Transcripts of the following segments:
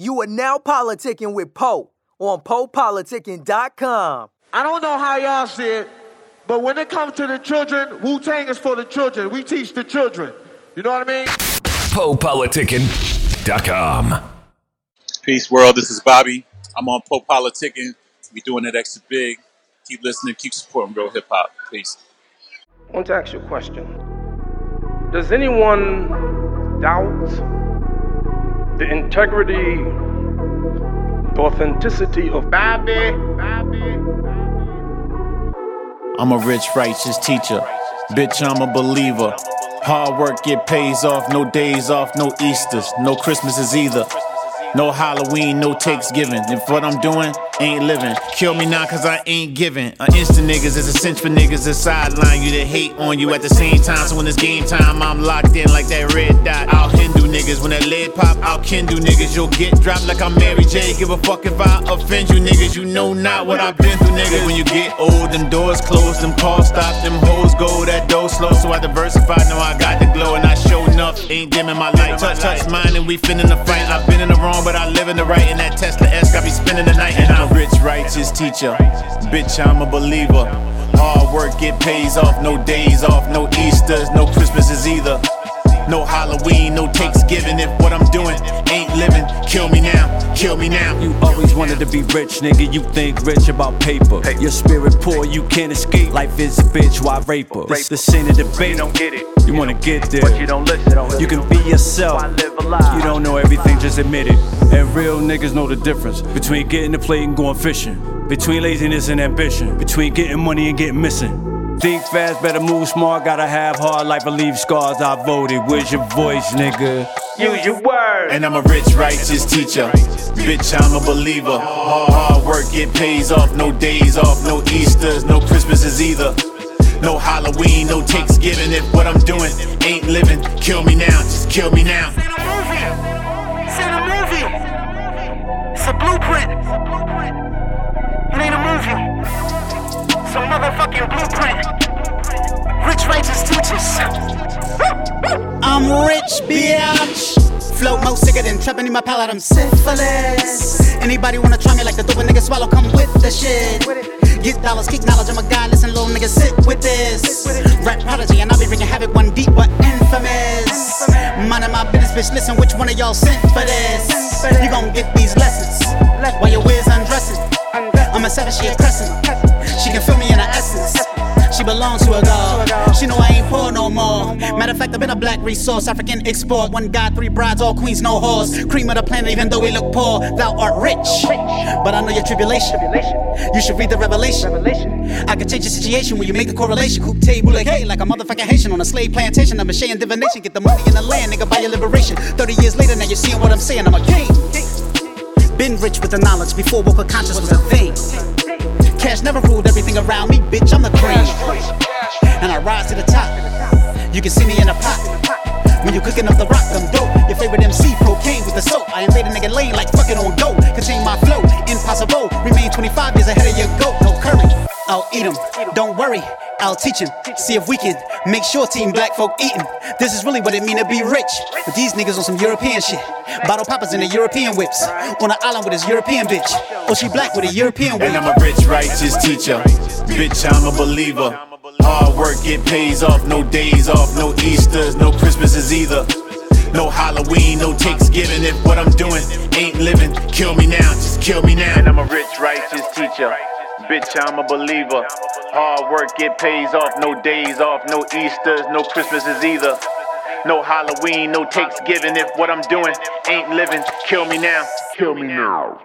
You are now politicking with Poe on PoPoliticking.com. I don't know how y'all see it, but when it comes to the children, Wu Tang is for the children. We teach the children. You know what I mean? PoPoliticking.com. Peace, world. This is Bobby. I'm on Po Politicking. We doing it extra big. Keep listening. Keep supporting real hip hop. Peace. I want to ask you a question. Does anyone doubt the integrity, the authenticity of Bobby? I'm a rich, righteous teacher. Bitch, I'm a believer. Hard work it pays off, no days off, no Easters, no Christmases either. No Halloween, no takes given. If what I'm doing ain't living, kill me now cause I ain't giving. A instant niggas is a cinch for niggas that sideline you, that hate on you at the same time. So when it's game time, I'm locked in like that red dot. I'll Hindu niggas. When that lead pop, I'll kindle niggas. You'll get dropped like I'm Mary J. Give a fuck if I offend you niggas. You know not what I've been through, nigga. When you get old, them doors close, them calls stop, them hoes go, that dough slow. So I diversify, know I got the glow and I show enough. Ain't dimming my light. Touch, touch mine and we finna the fight. I've been in the wrong, but I live in the right. And that Tesla S got me the night. And I'm rich, righteous teacher. Bitch, I'm a believer. Hard work, it pays off, no days off, no Easters, no Christmases either. No Halloween, no Thanksgiving. If what I'm doing ain't living, kill me now, kill me now. You always wanted to be rich, nigga. You think rich about paper. Your spirit poor, you can't escape. Life is a bitch, why rape her? It's the scene of debate. You don't get it, You wanna get there. but you don't listen. You can be yourself. Why live a lie? You don't know everything, just admit it. And real niggas know the difference between getting the plate and going fishing. Between laziness and ambition. Between getting money and getting missing. Think fast, better move smart. Gotta have hard life, leave scars. I voted. Where's your voice, nigga? Use your words. And I'm a rich, righteous teacher. Bitch, I'm a believer. Hard, hard work, it pays off. No days off, no Easters, no Christmases either. No Halloween, no Thanksgiving. If what I'm doing ain't living, kill me now, just kill me now. It's a movie. It's in a movie. It's a blueprint. A motherfucking blueprint. Rich righteous teachers. I'm rich, bitch. Float more sicker than trapping in my palate, I'm syphilis. Anybody wanna try me like the dope nigga swallow? Come with the shit. Get dollars, kick knowledge, I'm a god, listen, little nigga, sit with this. Rap prodigy, and I'll be bringing havoc one deep, but infamous. Minding my business, bitch, listen, which one of y'all sent for this? You gon' get these lessons while your whiz undressing. I'm savage, she crescent. She can feel me in her essence. She belongs to a god. She know I ain't poor no more. Matter of fact, I've been a black resource, African export. One god, three brides, all queens, no whores. Cream of the planet, even though we look poor. Thou art rich, but I know your tribulation. You should read the revelation. I can change the situation when you make the correlation. Coop table like hey, like a motherfucking Haitian on a slave plantation. I'm a and divination. Get the money in the land, nigga, buy your liberation. 30 years later, now you're seeing what I'm saying. I'm a king. Been rich with the knowledge before woke conscious was a thing. Cash never ruled everything around me, bitch. I'm the cream. And I rise to the top. You can see me in a pot. When you cooking up the rock, I'm dope. Your favorite MC, cocaine with the soap. I invade a nigga lane like fucking on go. Contain my flow, impossible. Remain 25 years ahead of your goat. No curry. I'll eat 'em. Don't worry, I'll teach 'em. See if we can make sure team black folk eatin'. This is really what it mean to be rich. But these niggas on some European shit. Bottle poppers in the European whips. On an island with his European bitch. Oh, she black with a European whip. And I'm a rich, righteous teacher. Bitch, I'm a believer. Hard work, it pays off. No days off, no Easters, no Christmases either. No Halloween, no Thanksgiving. If what I'm doing ain't living, kill me now, just kill me now. And I'm a rich, righteous teacher. Bitch, I'm a believer. Hard work, it pays off. No days off, no Easters, no Christmases either. No Halloween, no takes Thanksgiving. If what I'm doing ain't living, kill me now. Kill me now.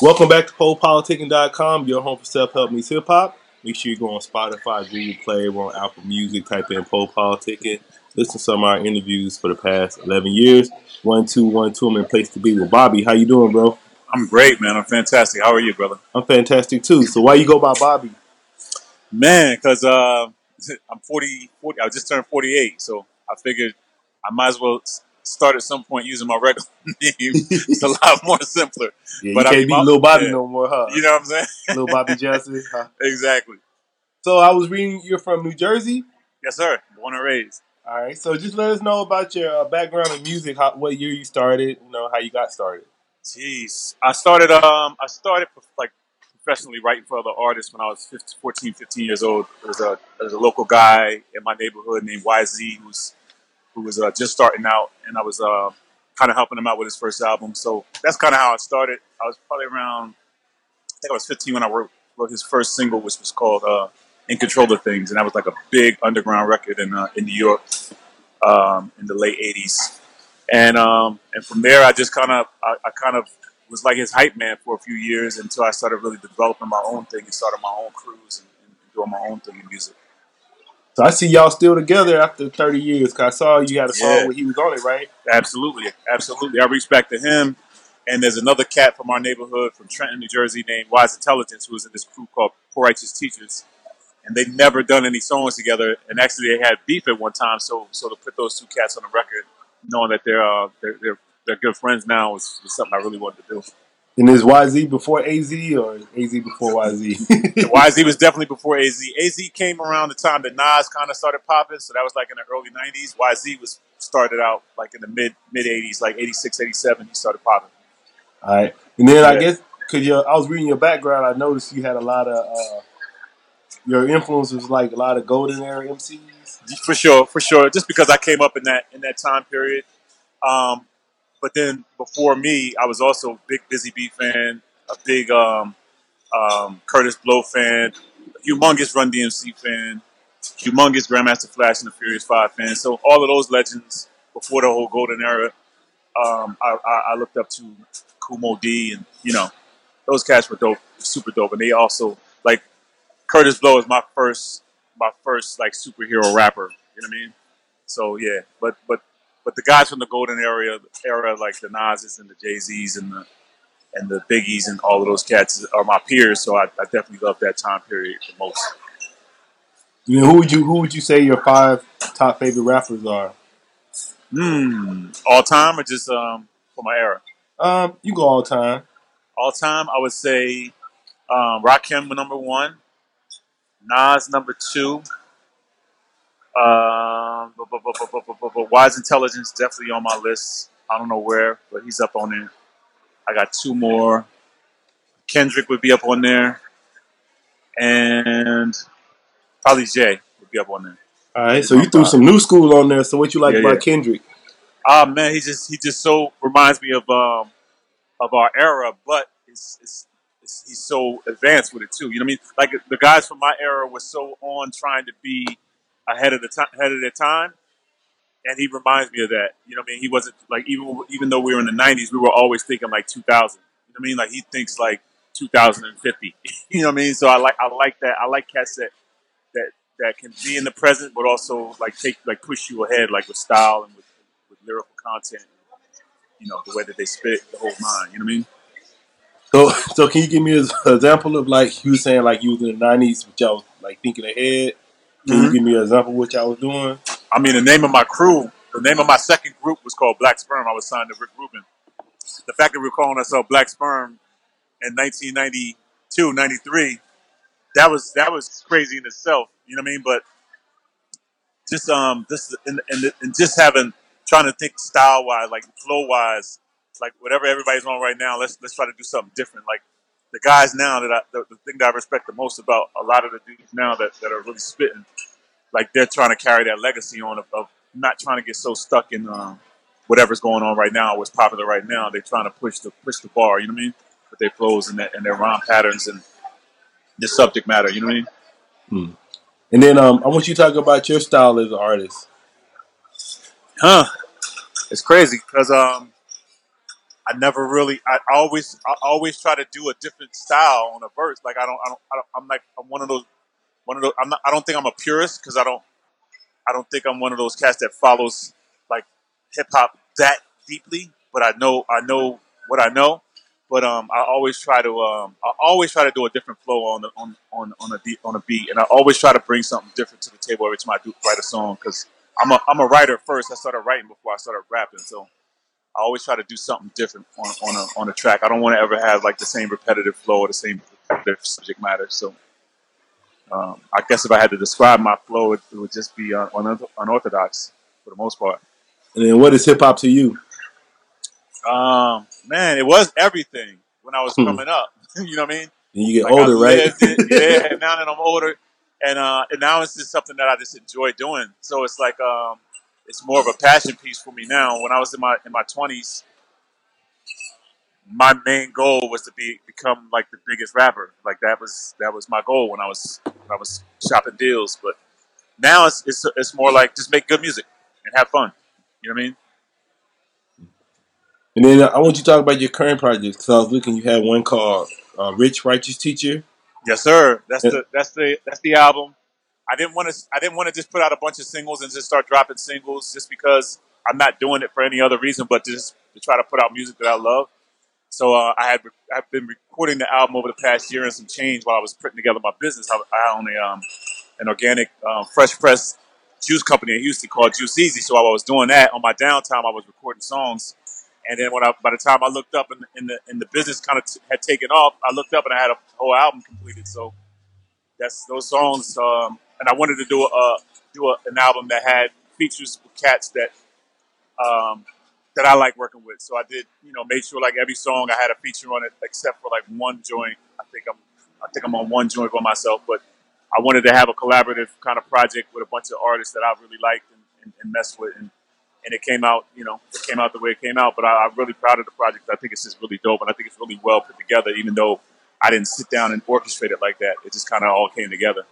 Welcome back to PoPoliticking.com, your home for self help meets hip hop. Make sure you go on Spotify, Google Play, we're on Apple Music, type in Po Politicking. Listen to some of our interviews for the past 11 years. One, two, one, two, I'm in place to be with Bobby. How you doing, bro? I'm great, man. I'm fantastic. How are you, brother? I'm fantastic too. So why you go by Bobby? Man, because uh, I'm 40, 40, I just turned 48, so I figured I might as well start at some point using my regular name. it's a lot more simpler. Yeah, But you I can't mean, be my- Lil Bobby yeah. no more, huh? You know what I'm saying? Lil Bobby Johnson. Huh? exactly. So I was reading you're from New Jersey. Yes, sir. Born and raised. All right. So just let us know about your uh, background in music. How, what year you started? You know how you got started. Jeez, I started. Um, I started like professionally writing for other artists when I was 15, 14, 15 years old. There was a there was a local guy in my neighborhood named YZ who's who was uh, just starting out, and I was uh, kind of helping him out with his first album. So that's kind of how I started. I was probably around. I think I was 15 when I wrote, wrote his first single, which was called uh, "In Control of Things," and that was like a big underground record in uh, in New York um, in the late '80s. And um, and from there, I just kind of I, I kind of was like his hype man for a few years until I started really developing my own thing and started my own crews and, and doing my own thing in music. So I see y'all still together after 30 years. Cause I saw you had a song Yeah. where he was on it, right? Absolutely, absolutely. I reached back to him, and there's another cat from our neighborhood from Trenton, New Jersey, named Wise Intelligent, who was in this crew called Poor Righteous Teachers, and they'd never done any songs together. And actually, they had beef at one time. So, so to put those two cats on the record, knowing that they're uh, they're, they're they're good friends now, was, was something I really wanted to do. And is YZ before AZ or AZ before YZ? YZ was definitely before AZ. AZ came around the time that Nas kind of started popping, so that was like in the early '90s. YZ was started out like in the mid mid '80s, like '86, '87. He started popping. All right. And then I guess because I was reading your background, I noticed you had a lot of uh, your influence was like a lot of golden era MCs. For sure, for sure. Just because I came up in that in that time period. Um, but then before me, I was also a big Busy Bee fan, a big um, um, Kurtis Blow fan, a humongous Run DMC fan, humongous Grandmaster Flash and the Furious Five fan. So all of those legends before the whole golden era, um, I, I, I looked up to Kool Moe Dee, and you know, those cats were dope, super dope, and they also like Kurtis Blow is my first, my first like superhero rapper. You know what I mean? So yeah, but but but the guys from the golden era, era like the Nas's and the Jay Z's and the and the Biggies and all of those cats are my peers. So I, I definitely love that time period the most. You know, who would you who would you say your five top favorite rappers are? Hmm, all time or just um for my era? Um, you go all time. All time, I would say um, Rakim number one, Nas number two. Um, but, but, but, but, but, but, but Wise Intelligent definitely on my list. I don't know where, but he's up on it. I got two more. Kendrick would be up on there, and probably Jay would be up on there. All right, so you threw some new school on there. So what you like yeah, about yeah. Kendrick? Ah man, he just he just so reminds me of um of our era, but it's, it's he's so advanced with it too. You know what I mean? Like the guys from my era were so on trying to be ahead of the time, ahead of their time, and he reminds me of that. You know what I mean? He wasn't like even even though we were in the '90s, we were always thinking like 2000. You know what I mean? Like he thinks like 2050. you know what I mean? So I like I like that. I like cats that that that can be in the present, but also like take like push you ahead, like with style and with, with lyrical content. You know the way that they spit the whole mind. You know what I mean? So so can you give me an example of like you saying like you was in the nineties, but y'all was like thinking ahead. Can you Mhm. give me an example of what y'all was doing? I mean, the name of my crew, the name of my second group was called Black Sperm. I was signed to Rick Rubin. The fact that we were calling ourselves Black Sperm in 1992, 93, that was that was crazy in itself. You know what I mean? But just um, just and, and, and just having trying to think style wise, like flow wise, like whatever everybody's on right now. Let's let's try to do something different. Like the guys now that I, the, the thing that I respect the most about a lot of the dudes now that, that are really spitting like they're trying to carry that legacy on of, of not trying to get so stuck in um, whatever's going on right now, what's popular right now. They're trying to push the push the bar. You know what I mean? With their flows and their, and their rhyme patterns and the subject matter. You know what I mean? And then um, I want you to talk about your style as an artist. Huh? It's crazy because um, I never really. I always I always try to do a different style on a verse. Like I don't I don't, I I'm like I'm one of those one of those. I'm not. I don't think I'm a purist because I don't. I don't think I'm one of those cats that follows like hip hop that deeply. But I know I know what I know. But um, I always try to um, I always try to do a different flow on the, on on on a beat, on a beat, and I always try to bring something different to the table every time I do write a song because I'm a I'm a writer first. I started writing before I started rapping, so I always try to do something different on on a on a track. I don't want to ever have like the same repetitive flow or the same repetitive subject matter. So um, I guess if I had to describe my flow, it, it would just be un- un- unorthodox. for the most part. And then what is hip hop to you? Um, man, it was everything when I was Hmm. coming up. you know what I mean? And you get Like older, right? it, yeah. And now that I'm older, and uh, and now it's just something that I just enjoy doing. So it's like um, it's more of a passion piece for me now. When I was in my in my twenties, my main goal was to be become like the biggest rapper. Like that was that was my goal when I was when I was shopping deals. But now it's it's it's more like just make good music and have fun. You know what I mean? And then uh, I want you to talk about your current projects. Because I was looking, you had one called uh, "Rich Righteous Teacher." Yes, sir. That's the that's the that's the album. I didn't want to I didn't want to just put out a bunch of singles and just start dropping singles just because I'm not doing it for any other reason but just to try to put out music that I love. So uh, I had I've been recording the album over the past year and some change while I was putting together my business. I, I own a um, an organic um, fresh press juice company in Houston called Juice Easy. So while I was doing that on my downtime, I was recording songs. And then when I, by the time I looked up and, the and the business kind of t- had taken off, I looked up and I had a whole album completed. So that's those songs. Um, and I wanted to do a uh, do a, an album that had features with cats that um, that I like working with. So I did, you know, made sure like every song I had a feature on it, except for like one joint. I think I'm I think I'm on one joint by myself, but I wanted to have a collaborative kind of project with a bunch of artists that I really liked and, and, and messed with, and and it came out, you know, it came out the way it came out. But I, I'm really proud of the project. I think it's just really dope, and I think it's really well put together. Even though I didn't sit down and orchestrate it like that, it just kind of all came together.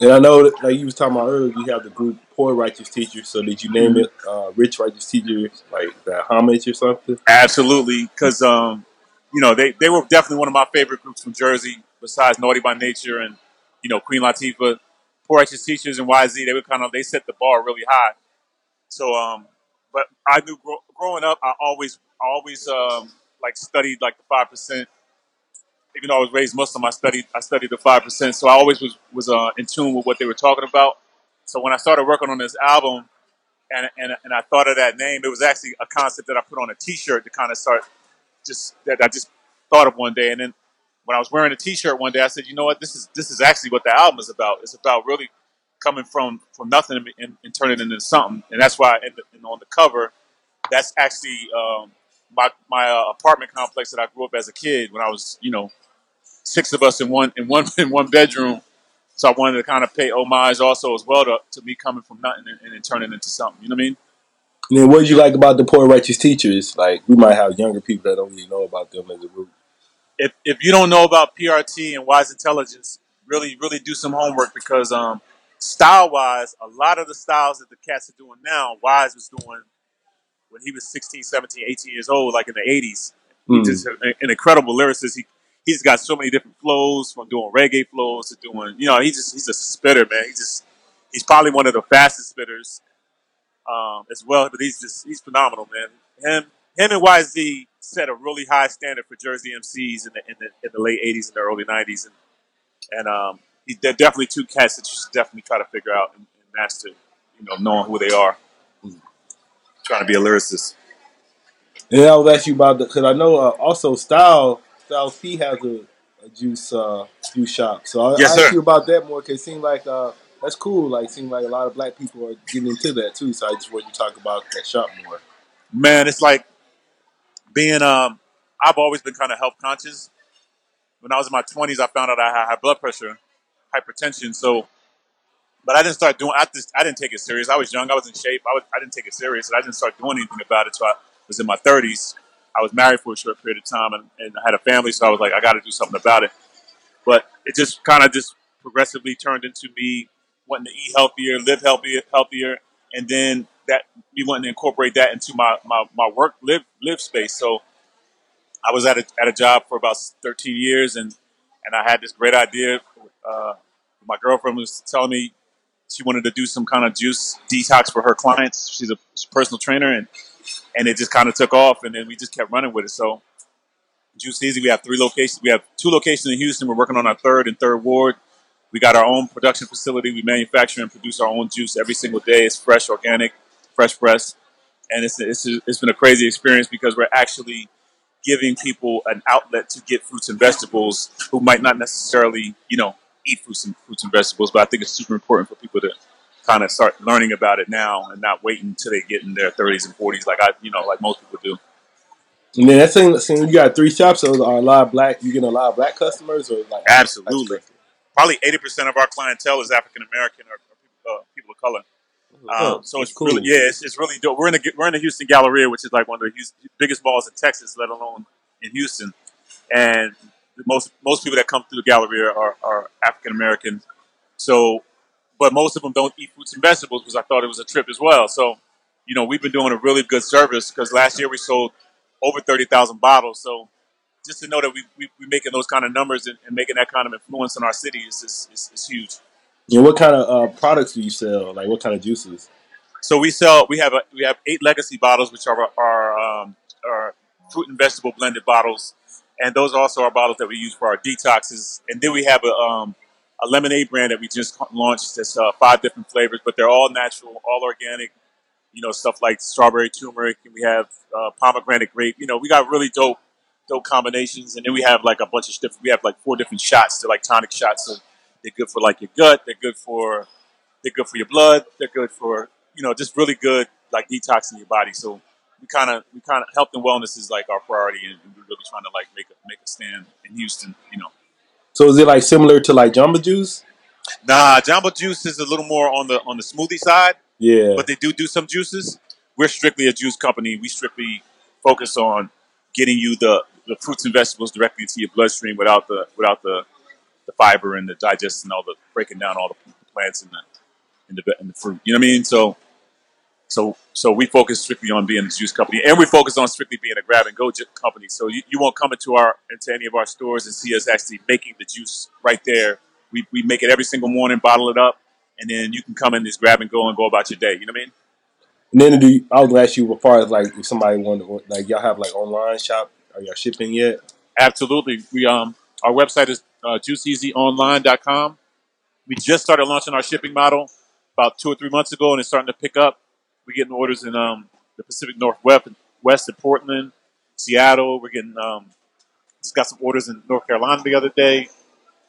And I know, that, like you was talking about earlier, you have the group Poor Righteous Teachers. So did you name Mhm. it uh, Rich Righteous Teachers, like that homage or something? Absolutely, because um, you know they, they were definitely one of my favorite groups from Jersey. Besides Naughty by Nature and you know Queen Latifah, Poor Righteous Teachers and YZ, they were kind of they set the bar really high. So um, but I knew gro- growing up, I always always um like studied like the five percent. Even though I was raised Muslim, I studied I studied the five percent. So I always was was uh, in tune with what they were talking about. So when I started working on this album, and, and and I thought of that name, it was actually a concept that I put on a T-shirt to kind of start just that I just thought of one day, and then when I was wearing a T-shirt one day, I said, you know what, this is this is actually what the album is about. It's about really coming from from nothing and, and, and turning it into something, and that's why and, and on the cover, that's actually um, my my uh, apartment complex that I grew up as a kid when I was you know six of us in one in one in one bedroom. So I wanted to kind of pay homage also as well to, to me coming from nothing and, and then turning into something. You know what I mean? And then what did you like about the Poor Righteous Teachers? Like we might have younger people that don't really know about them as a group. if if you don't know about PRT and Wise Intelligent, really really do some homework because um, style wise, a lot of the styles that the cats are doing now, Wise was doing when he was 16, 17, 18 years old, like in the 80s. Hmm. He's just an incredible lyricist. He he's got so many different flows from doing reggae flows to doing you know he just he's a spitter man. He just he's probably one of the fastest spitters um, as well. But he's just he's phenomenal, man. Him him and YZ set a really high standard for Jersey MCs in the in the, in the late '80s and the early '90s, and and um, he, they're definitely two cats that you should definitely try to figure out and, and master. You know, knowing who they are, trying to be a lyricist. Yeah, I was asking you about the because I know uh, also Style Styles P has a, a juice uh, juice shop. So I, Yes, I asked you about that more because it seemed like uh, that's cool. Like seems like a lot of black people are getting into that too. So I just wanted you to talk about that shop more. Man, it's like being um. I've always been kind of health conscious. When I was in my 20s, I found out I had high blood pressure, hypertension. So, but I didn't start doing. I just I didn't take it serious. I was young. I was in shape. I was. I didn't take it serious, and I didn't start doing anything about it. So I was in my 30s. I was married for a short period of time, and, and I had a family. So I was like, I got to do something about it. But it just kind of just progressively turned into me wanting to eat healthier, live healthier, healthier, and then that me wanting to incorporate that into my my, my work live live space. So I was at a at a job for about 13 years, and and I had this great idea. Uh, my girlfriend was telling me she wanted to do some kind of juice detox for her clients. She's a personal trainer, and and it just kind of took off, and then we just kept running with it. So Juice Easy, we have three locations. We have two locations in Houston. We're working on our third and third ward. We got our own production facility. We manufacture and produce our own juice every single day. It's fresh, organic, fresh pressed, and it's it's it's been a crazy experience because we're actually giving people an outlet to get fruits and vegetables who might not necessarily, you know, eat fruits and fruits and vegetables. But I think it's super important for people to kind of start learning about it now and not waiting until they get in their 30s and 40s, like I, you know, like most people do. And then that saying, saying you got three shops, so are a lot of black. You getting a lot of black customers, or like Absolutely. Probably 80% of our clientele is African American or, or people, uh, people of color. Um, so it's cool. really, yeah, it's, it's really dope. We're in the we're in the Houston Galleria, which is like one of the Houston, biggest malls in Texas, let alone in Houston. And most most people that come through the Galleria are, are African American. So, but most of them don't eat fruits and vegetables because I thought it was a trip as well. So, you know, we've been doing a really good service because last year we sold over thirty thousand bottles. So, just to know that we we we making those kind of numbers and, and making that kind of influence in our city is is, is, is huge. And what kind of uh, products do you sell? Like what kind of juices? So we sell. We have a, we have eight legacy bottles, which are our um, our fruit and vegetable blended bottles, and those are also our bottles that we use for our detoxes. And then we have a um, a lemonade brand that we just launched. That's uh, five different flavors, but they're all natural, all organic. You know, stuff like strawberry turmeric, and we have uh, pomegranate grape. You know, we got really dope dope combinations, and then we have like a bunch of different. We have like four different shots. They're like tonic shots. So they're good for like your gut. They're good for they're good for your blood. They're good for you know just really good like detoxing your body. So we kind of we kind of health and wellness is like our priority, and we're really trying to like make a make a stand in Houston. You know, So is it like similar to like Jamba Juice? nah, Jamba Juice is a little more on the on the smoothie side, Yeah. but they do do some juices. We're strictly a juice company. We strictly focus on getting you the, the fruits and vegetables directly into your bloodstream without the without the, the fiber and the digestion, all the breaking down all the plants in the in the in the fruit. You know what I mean? So so so we focus strictly on being a juice company, and we focus on strictly being a grab and go ju- company. So you, you won't come into our into any of our stores and see us actually making the juice right there. We, we make it every single morning, bottle it up, and then you can come in, just grab and go and go about your day. You know what I mean? And then do you, I was gonna ask you as far as like if somebody wanted to, like y'all have like online shop, are y'all shipping yet? Absolutely. We um our website is uh, juiceeasyonline.com. We just started launching our shipping model about two or three months ago, and it's starting to pick up. We're getting orders in um, the Pacific Northwest, West in Portland, Seattle. We're getting um, just got some orders in North Carolina the other day,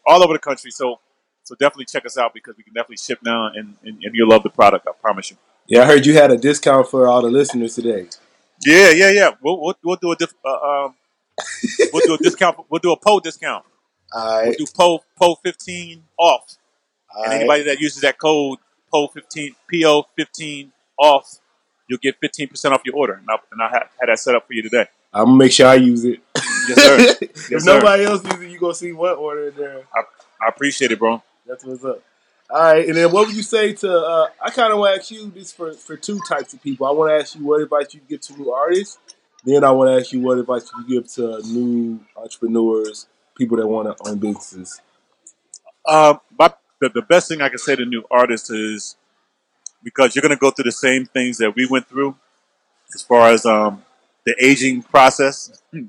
all over the country. So so definitely check us out because we can definitely ship now, and, and, and you'll love the product. I promise you. Yeah, I heard you had a discount for all the listeners today. Yeah, yeah, yeah. We'll we'll, we'll do a diff, uh, um, we'll do a discount. We'll do a PO discount. All We'll do PO PO fifteen off. All and right. anybody that uses that code PO15 PO15 off, you'll get 15% off your order. And I, and I had, had that set up for you today. I'm gonna make sure I use it. Yes, sir. if sir. nobody else uses it, you gonna see what order in there. I, I appreciate it, bro. That's what's up. All right, and then what would you say to? Uh, I kind of want to ask you this for for two types of people. I want to ask you what advice you give to new artists. Then I want to ask you what advice you give to new entrepreneurs, people that want to own businesses. Um, my, the, the best thing I can say to new artists is because you're going to go through the same things that we went through as far as um, the aging process.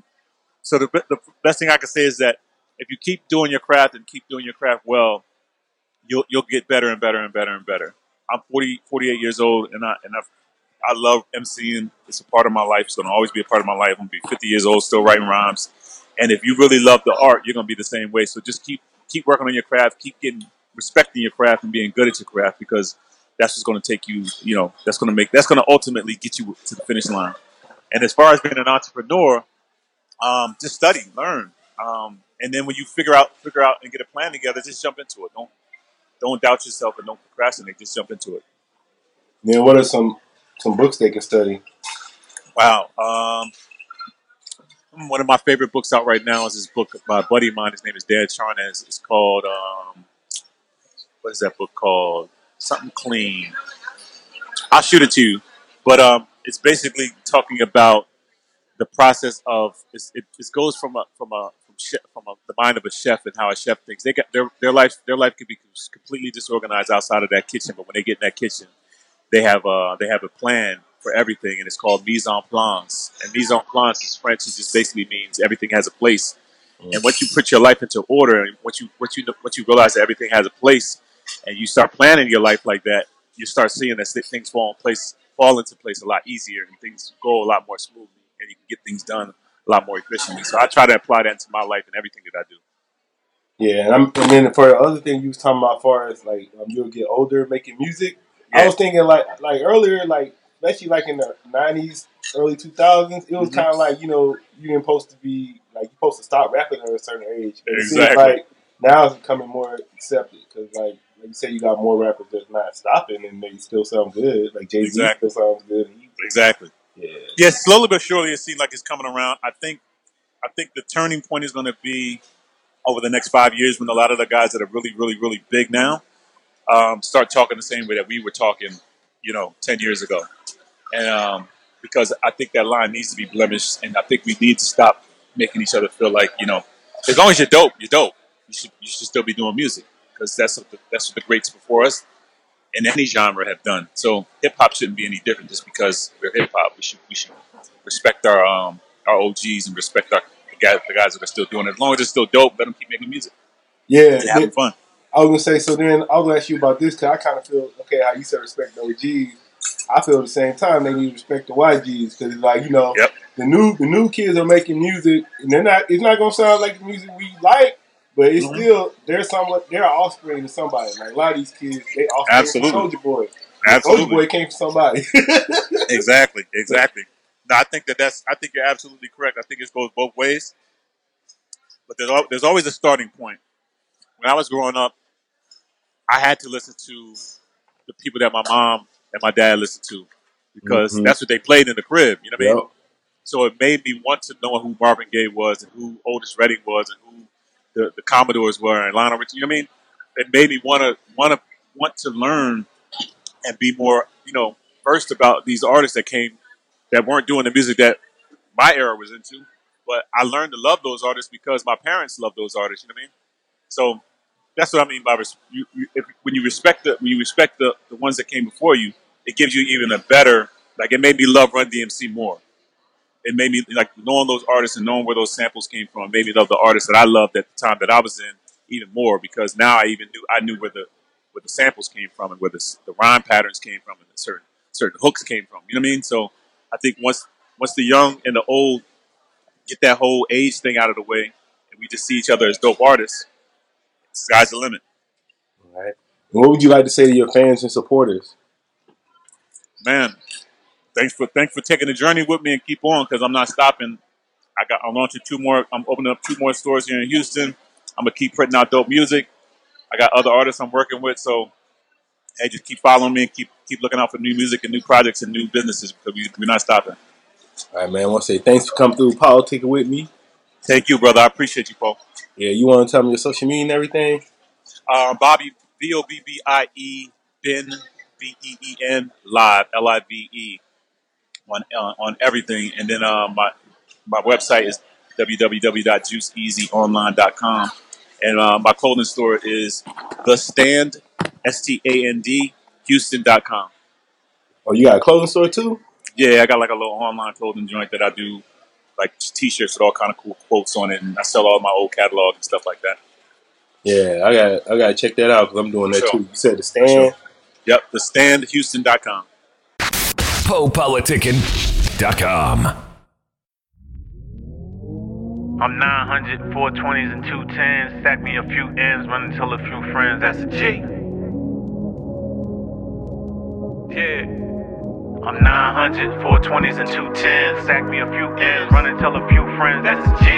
So the, the best thing I can say is that if you keep doing your craft and keep doing your craft well, you'll you'll get better and better and better and better. I'm 40, 48 years old, and I and I I love MCing. It's a part of my life. It's to always be a part of my life. I'm to be 50 years old, still writing rhymes. And if you really love the art, you're to be the same way. So just keep keep working on your craft. Keep getting respecting your craft and being good at your craft because that's what's going to take you. You know, that's going to make that's going to ultimately get you to the finish line. And as far as being an entrepreneur, um, just study, learn, um, and then when you figure out figure out and get a plan together, just jump into it. Don't don't doubt yourself and don't procrastinate. Just jump into it. Then what are some some books they can study? Wow. Um, one of my favorite books out right now is this book by a buddy of mine. His name is Dan Charnas. It's called um, what is that book called? Something clean. I'll shoot it to you. But um, it's basically talking about the process of it's, it, it goes from a from a from, chef, from a, the mind of a chef and how a chef thinks. They got their their life their life could be completely disorganized outside of that kitchen, but when they get in that kitchen, they have a they have a plan for everything, and it's called mise en place. And mise en place is French. It just basically means everything has a place. And once you put your life into order, and once you once you once you realize that everything has a place, and you start planning your life like that, you start seeing that things fall in place, fall into place a lot easier, and things go a lot more smoothly, and you can get things done a lot more efficiently. So I try to apply that into my life and everything that I do. Yeah, and, I'm, and then for the other thing you was talking about, as far as like um, you'll get older making music. I was thinking like like earlier, like especially like in the nineties, early two thousands, it was Mhm. kind of like you know you ain't supposed to be like you're supposed to stop rapping at a certain age. But it seems Exactly. like now it's becoming more accepted because like like you say, you got more rappers that's not stopping and they still sound good. Like Jay Z Exactly. still sounds good. Exactly. Yeah. Yeah, slowly but surely, it seems like it's coming around. I think, I think the turning point is going to be over the next five years when a lot of the guys that are really, really, really big now um, start talking the same way that we were talking, you know, ten years ago. And um, because I think that line needs to be blemished, and I think we need to stop making each other feel like, you know, as long as you're dope, you're dope. You should you should still be doing music because that's what the, that's what the greats before us in any genre have done. So hip hop shouldn't be any different just because we're hip hop. We should we should respect our um our OGs and respect our the guys, the guys that are still doing it. As long as it's still dope, let them keep making music. Yeah. They're having fun. I was gonna say so. Then I was gonna ask you about this because I kind of feel okay. How you said respect the OGs. I feel at the same time they need to respect the YGs because it's like you know the new the new kids are making music and they're not. It's not gonna sound like the music we like, but it's Mhm. still they're somewhat they're offspring to somebody. Like a lot of these kids, they offspring Absolutely. from Soulja Boy. Absolutely. Soulja Boy came from somebody. exactly, exactly. No, I think that that's. I think you're absolutely correct. I think it goes both ways. But there's al- there's always a starting point. When I was growing up, I had to listen to the people that my mom and my dad listened to because Mhm. that's what they played in the crib. You know what I mean? Yep. So it made me want to know who Marvin Gaye was and who Otis Redding was and who the, the Commodores were and Lionel Richie. You know I mean? It made me want to want to want to learn and be more, you know, versed about these artists that came that weren't doing the music that my era was into. But I learned to love those artists because my parents loved those artists. You know what I mean? So that's what I mean by res- you, you, if, when you respect the when you respect the, the ones that came before you, it gives you even a better like it made me love Run DMC more. It made me like knowing those artists and knowing where those samples came from made me love the artists that I loved at the time that I was in even more because now I even knew I knew where the where the samples came from and where the, the rhyme patterns came from and the certain certain hooks came from. You know what I mean? So I think once once the young and the old get that whole age thing out of the way and we just see each other as dope artists, sky's the limit. Right. What would you like to say to your fans and supporters? man, thanks for thanks for taking the journey with me and keep on because I'm not stopping. I got I'm launching two more. I'm opening up two more stores here in Houston. I'm gonna keep putting out dope music. I got other artists I'm working with, so hey, just keep following me and keep keep looking out for new music and new projects and new businesses because we, we're not stopping. All right, man. I want to say thanks for coming through politicking with me. Thank you, brother. I appreciate you, Paul. Yeah, you want to tell me your social media and everything? Uh, Bobby B O B B I E Ben B E E N live L I V E on uh, on everything, and then uh, my my website is www.juiceeasyonline.com, and uh, my clothing store is the Stand S T A N D Houston.com. Oh, you got a clothing store too? Yeah, I got like a little online clothing joint that I do like t-shirts with all kind of cool quotes on it, and I sell all my old catalog and stuff like that. Yeah, I got I got to check that out because I'm doing that Sure. too. You said the stand. Yep, the standhouston.com. PoPoliticking.com. I'm 900, 420s, and 210s. Stack me a few ends, run tell a few friends. That's a G. Yeah. I'm 900, 420s, and 210s. Stack me a few ends, run tell a few friends. That's a G.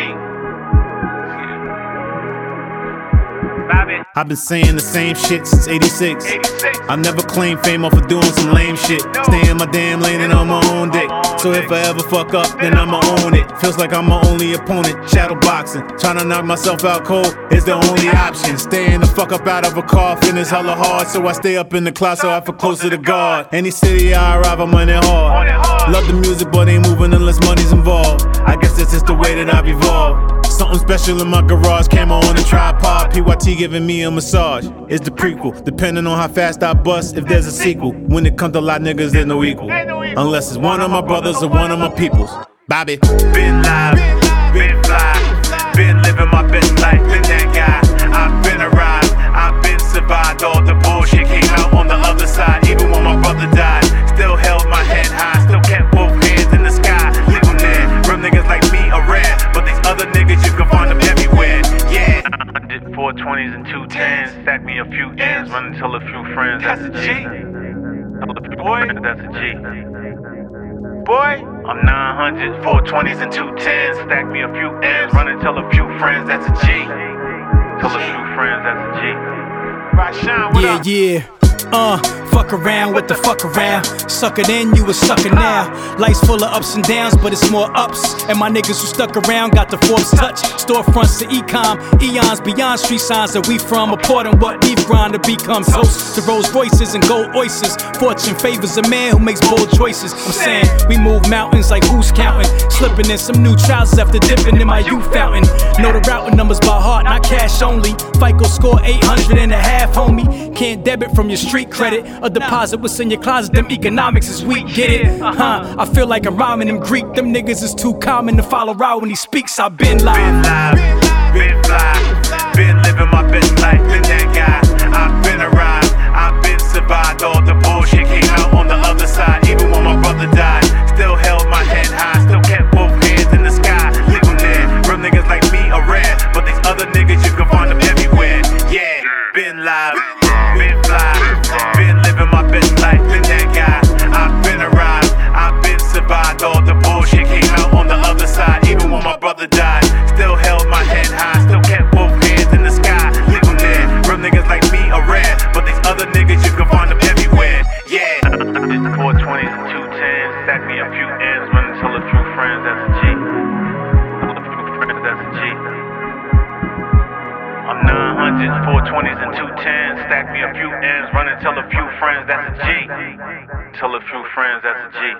I've been saying the same shit since 86. I never claim fame off of doing some lame shit. Stay in my damn lane and on my own dick. So if I ever fuck up, then I'ma own it. Feels like I'm my only opponent. Shadow boxing. Trying to knock myself out cold is the only option. Staying the fuck up out of a coffin is hella hard. So I stay up in the cloud so I feel closer to God. Any city I arrive, I'm on it hard. Love the music, but ain't moving unless money's involved. I guess that's just the way that I've evolved. Something special in my garage, camera on a tripod. PYT giving me a massage. It's the prequel, depending on how fast I bust. If there's a sequel, when it comes to lot niggas, there's no equal. Unless it's one of my brothers or one of my peoples. Bobby. Been live, been fly, been living my best life, been that guy. I've been arrived, I've been survived. All the bullshit came out on the other side, even when my brother died. 100, 420s and 210s, stack me a few M's, run and tell a few friends. That's a G. Boy, that's a G. Boy, I'm 900, 420s and 210s. Stack me a few M's, run and tell a few friends that's a G. Tell a few friends that's a G. Right, Sean, what yeah, up? yeah. Uh, fuck around with the fuck around. Suck it in, you a sucker now. Life's full of ups and downs, but it's more ups. And my niggas who stuck around got the force touch. Storefronts to ecom, eons beyond street signs that we from. Applauding what we've grind to become toast to Rolls Royces and gold oysters. Fortune favors a man who makes bold choices. I'm saying we move mountains like who's counting. Slipping in some new trousers after dipping in my youth fountain. Know the routing numbers by heart, not cash only. FICO score 800 and a half, homie. Can't debit from your street credit. A deposit what's in your closet, them economics is weak, get it? Uh-huh. Huh? I feel like I'm rhyming in Greek. Them niggas is too common to follow Raw when he speaks. I've been Been live. live, been fly, been living my best life, been that guy. I've been arrived, I've been survived. All the bullshit came out on the other side. Even when my brother died, Tell a few friends that's a G.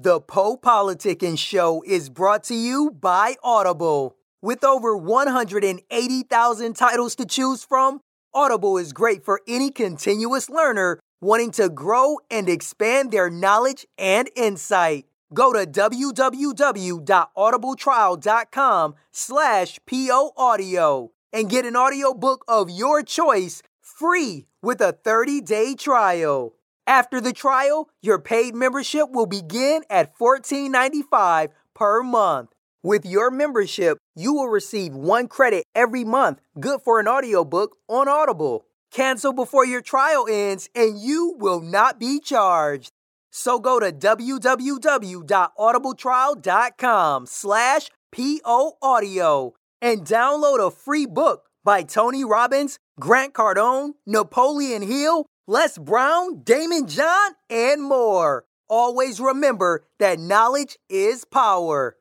The Po Politicking Show is brought to you by Audible. With over 180,000 titles to choose from, Audible is great for any continuous learner wanting to grow and expand their knowledge and insight. Go to www.audibletrial.com slash poaudio and get an audiobook of your choice free with a 30-day trial. After the trial, your paid membership will begin at $14.95 per month. With your membership, you will receive one credit every month, good for an audiobook on Audible. Cancel before your trial ends and you will not be charged. So go to www.audibletrial.com slash poaudio and download a free book by Tony Robbins, Grant Cardone, Napoleon Hill, Les Brown, Daymond John, and more. Always remember that knowledge is power.